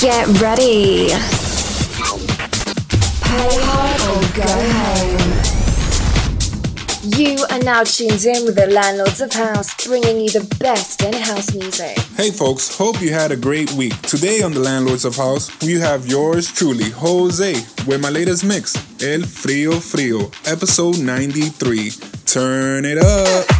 Get ready. Pay hard or go home. You are now tuned in with the Landlords of House, bringing you the best in house music. Hey folks, hope you had a great week. Today on the Landlords of House, we have yours truly, Jose, with my latest mix, El Frio Frio, episode 93. Turn it up.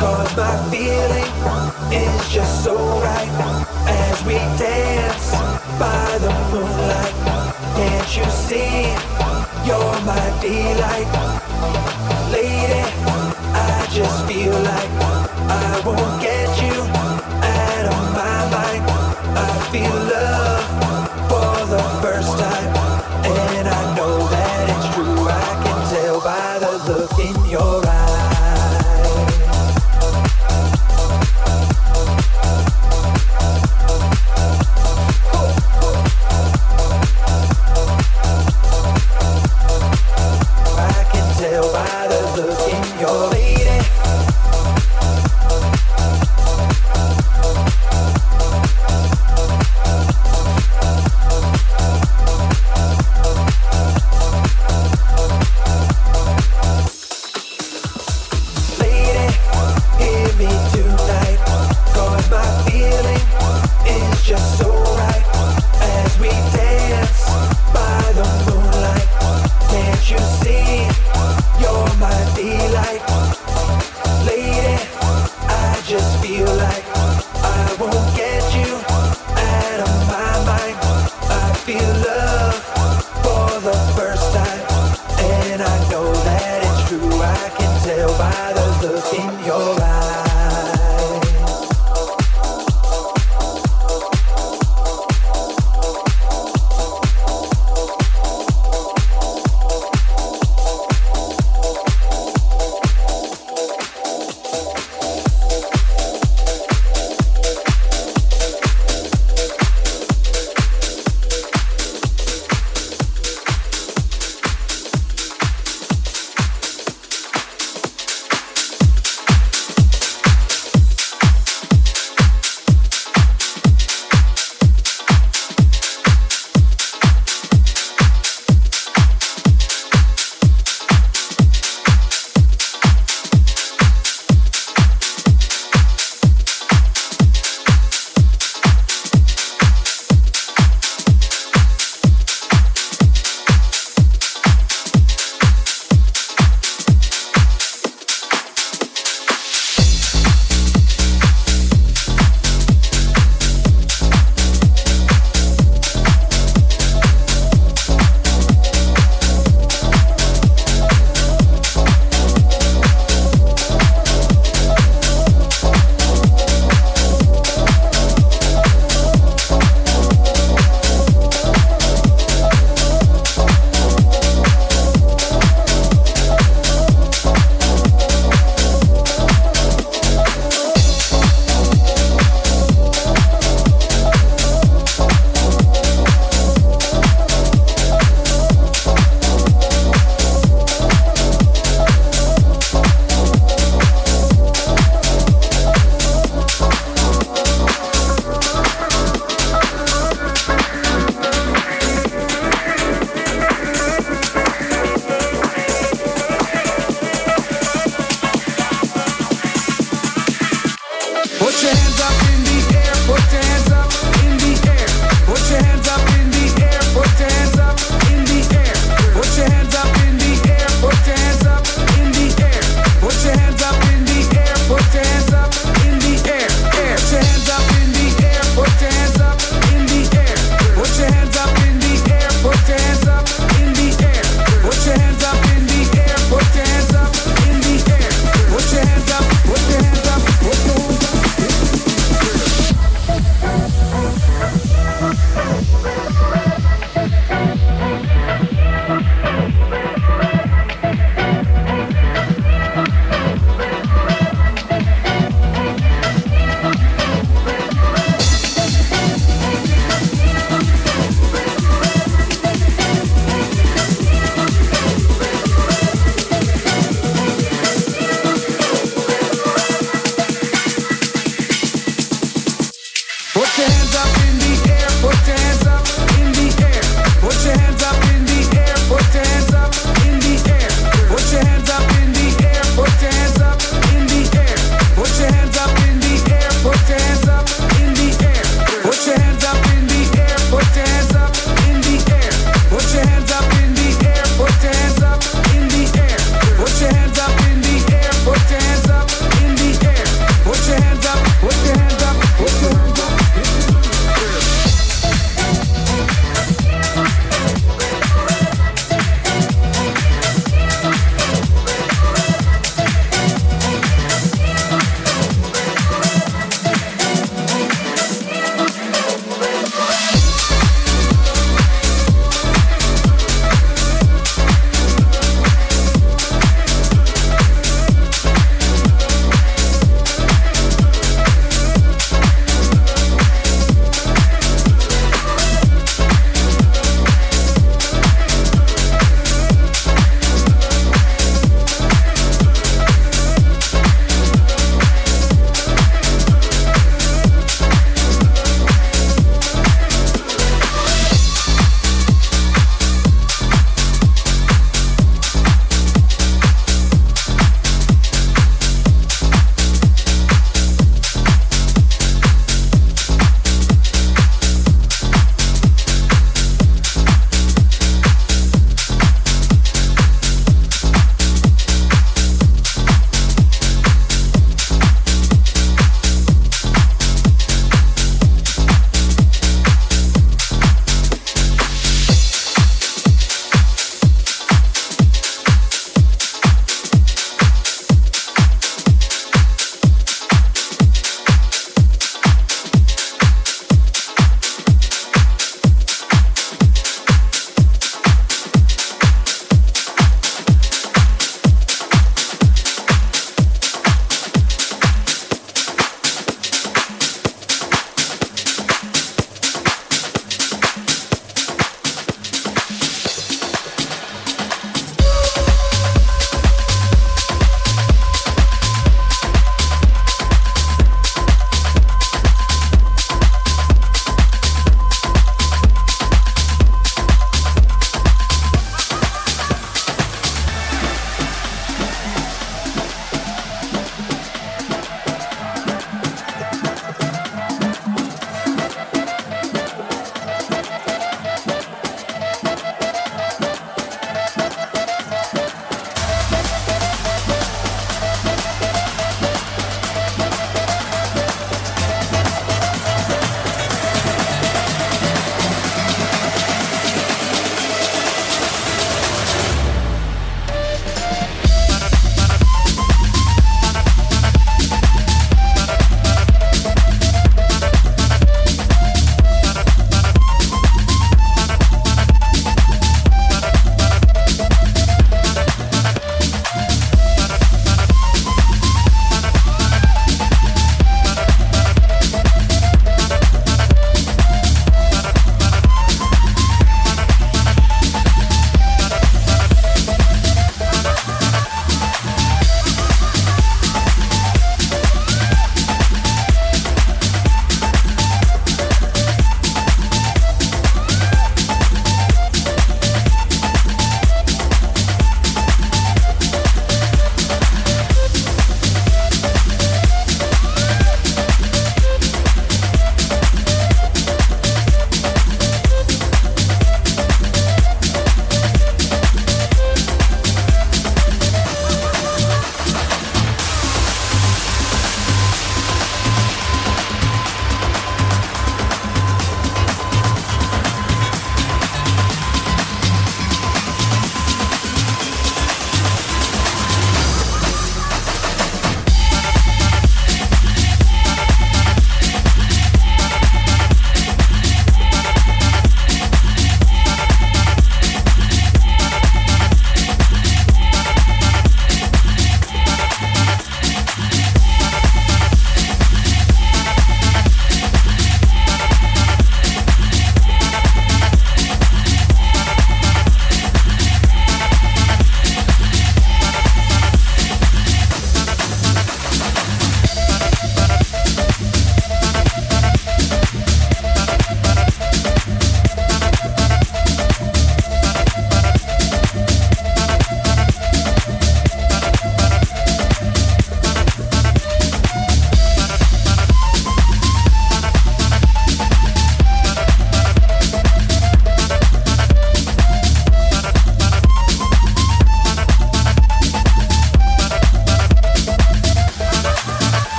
Cause my feeling is just so right as we dance by the moonlight. Can't you see? You're my delight, lady. I just feel like I won't get you out of my mind. I feel. Love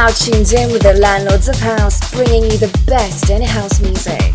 now tuned in with the Landlords of House, bringing you the best in house music.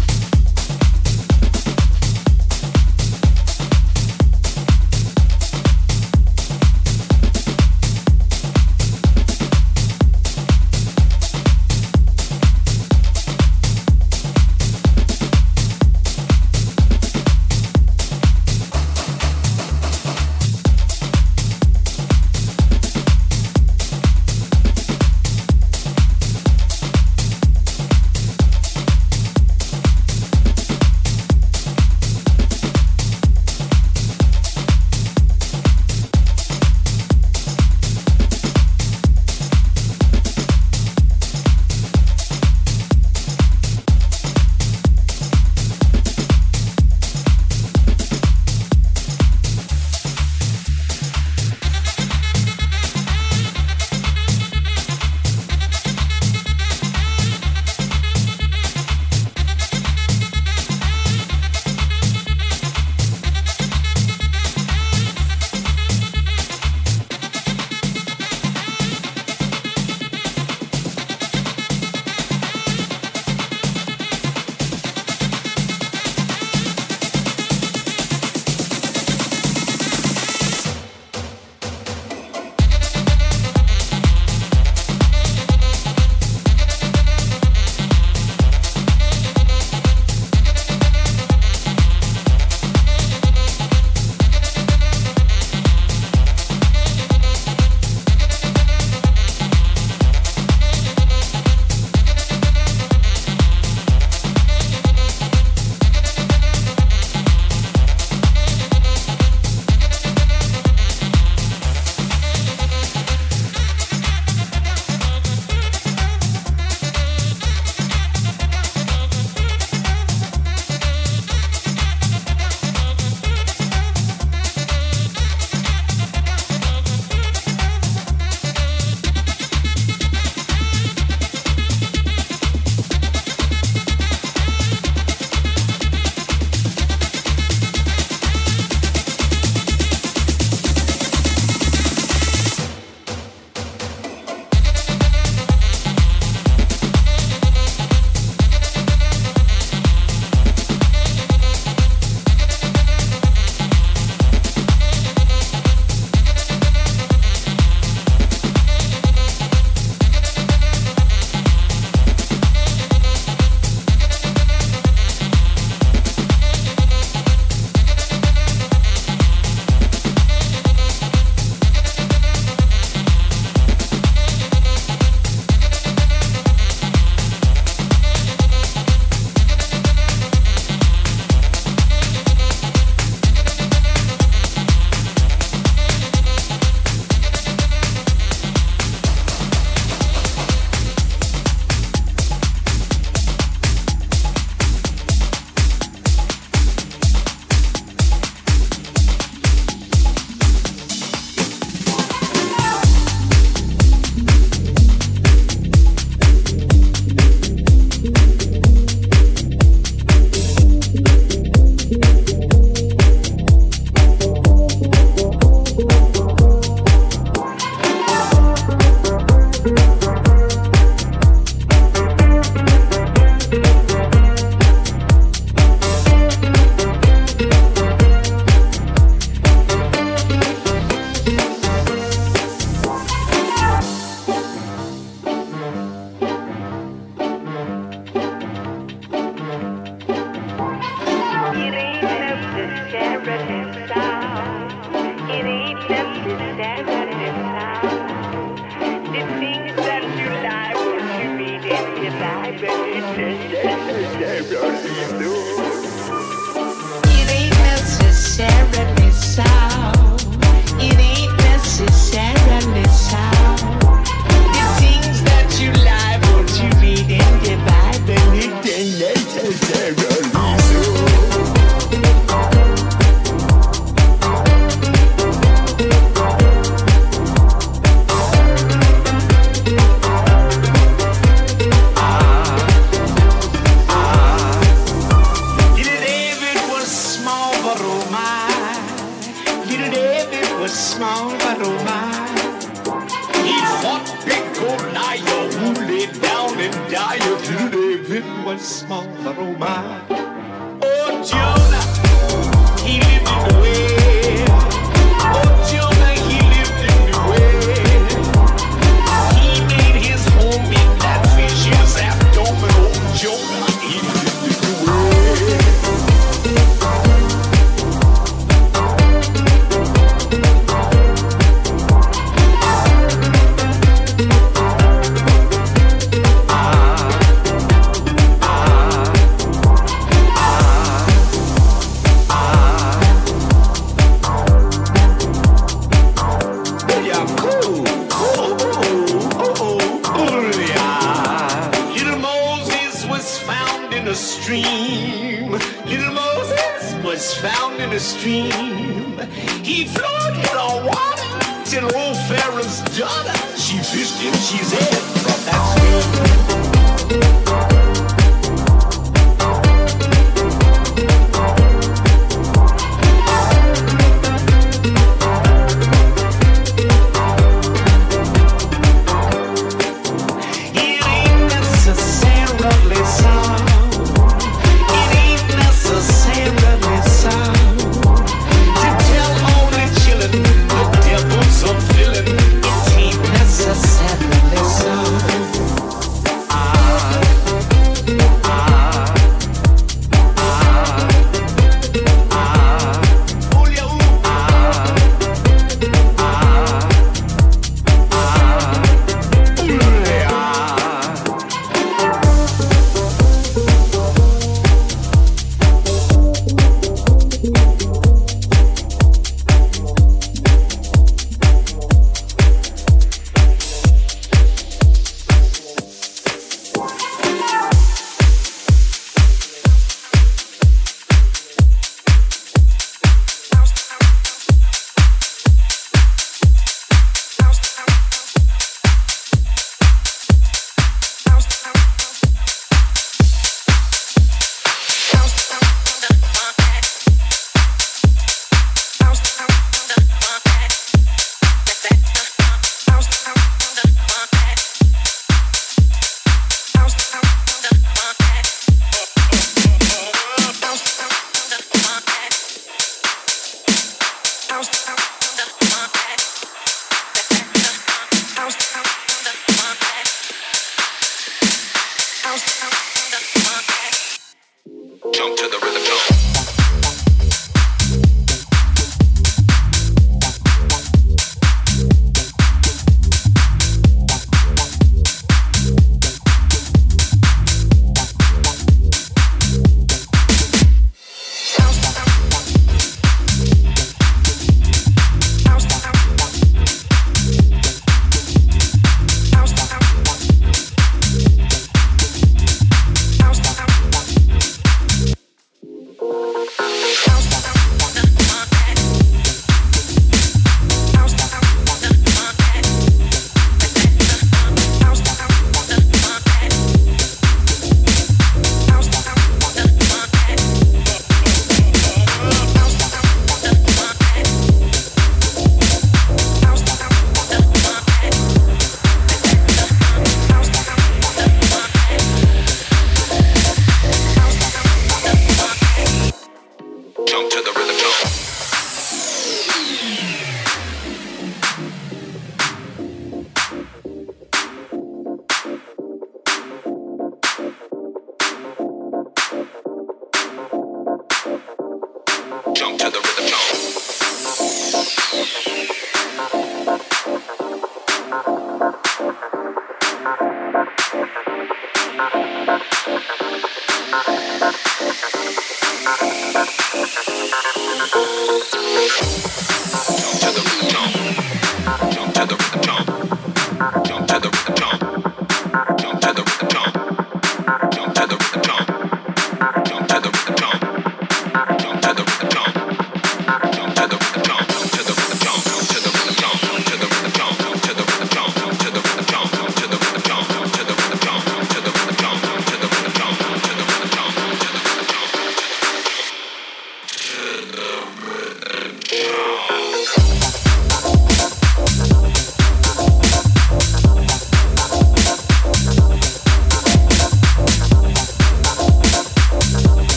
found in a stream. He floated on water till old Pharaoh's daughter, she fished him, she said.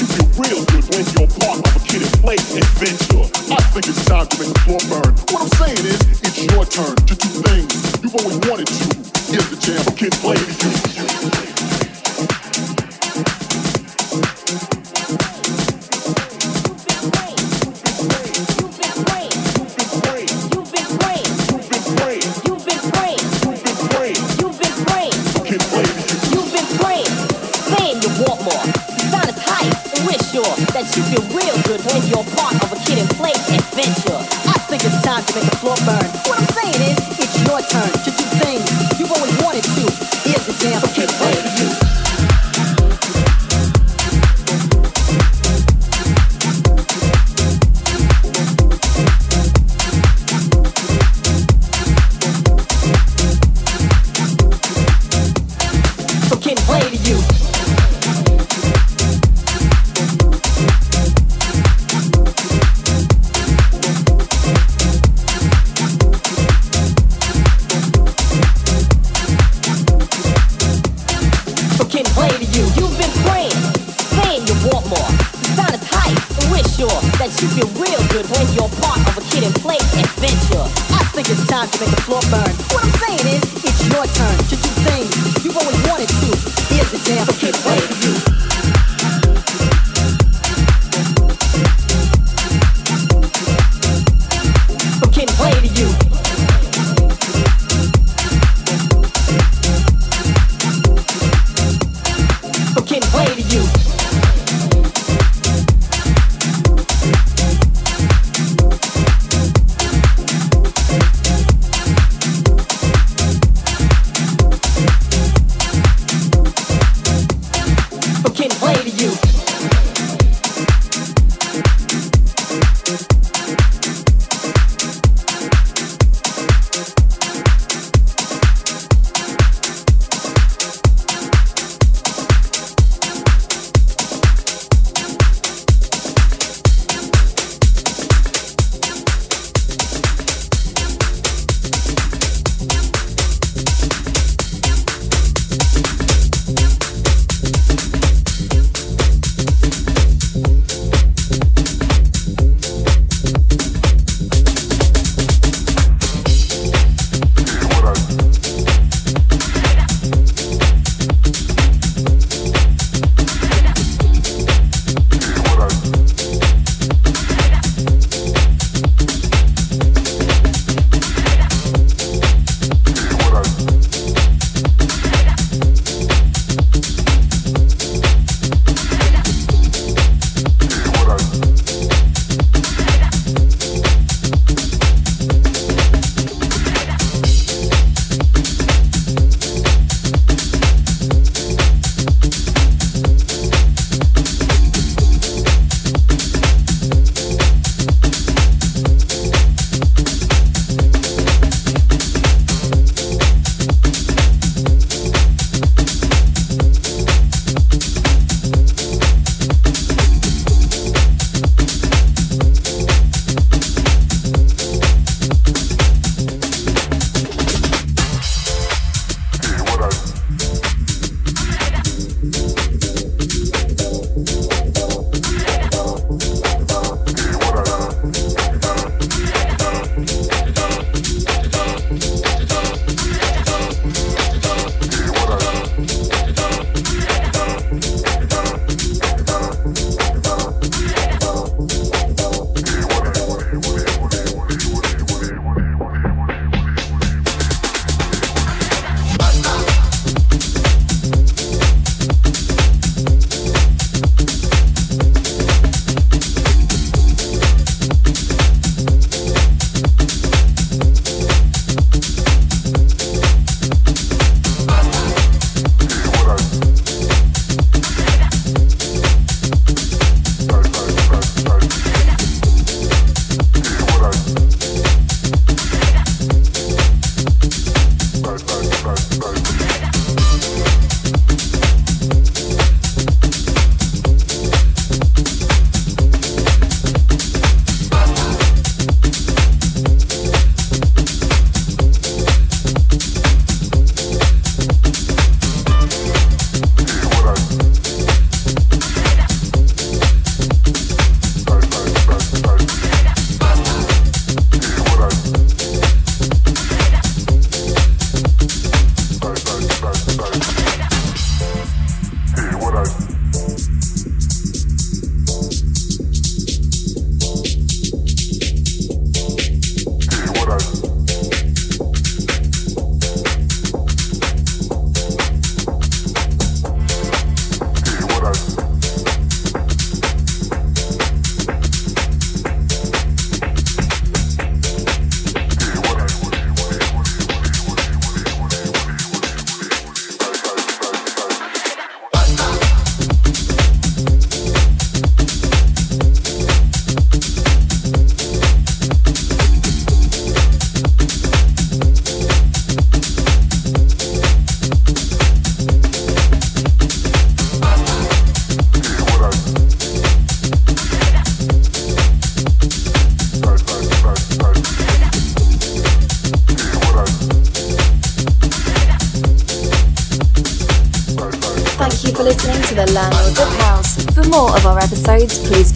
You feel real good when you're part of a Kid 'n Play adventure. I think it's time to make the floor burn. What I'm saying is, it's your turn to do things you've always wanted to. Here's the jam, a kid play to you.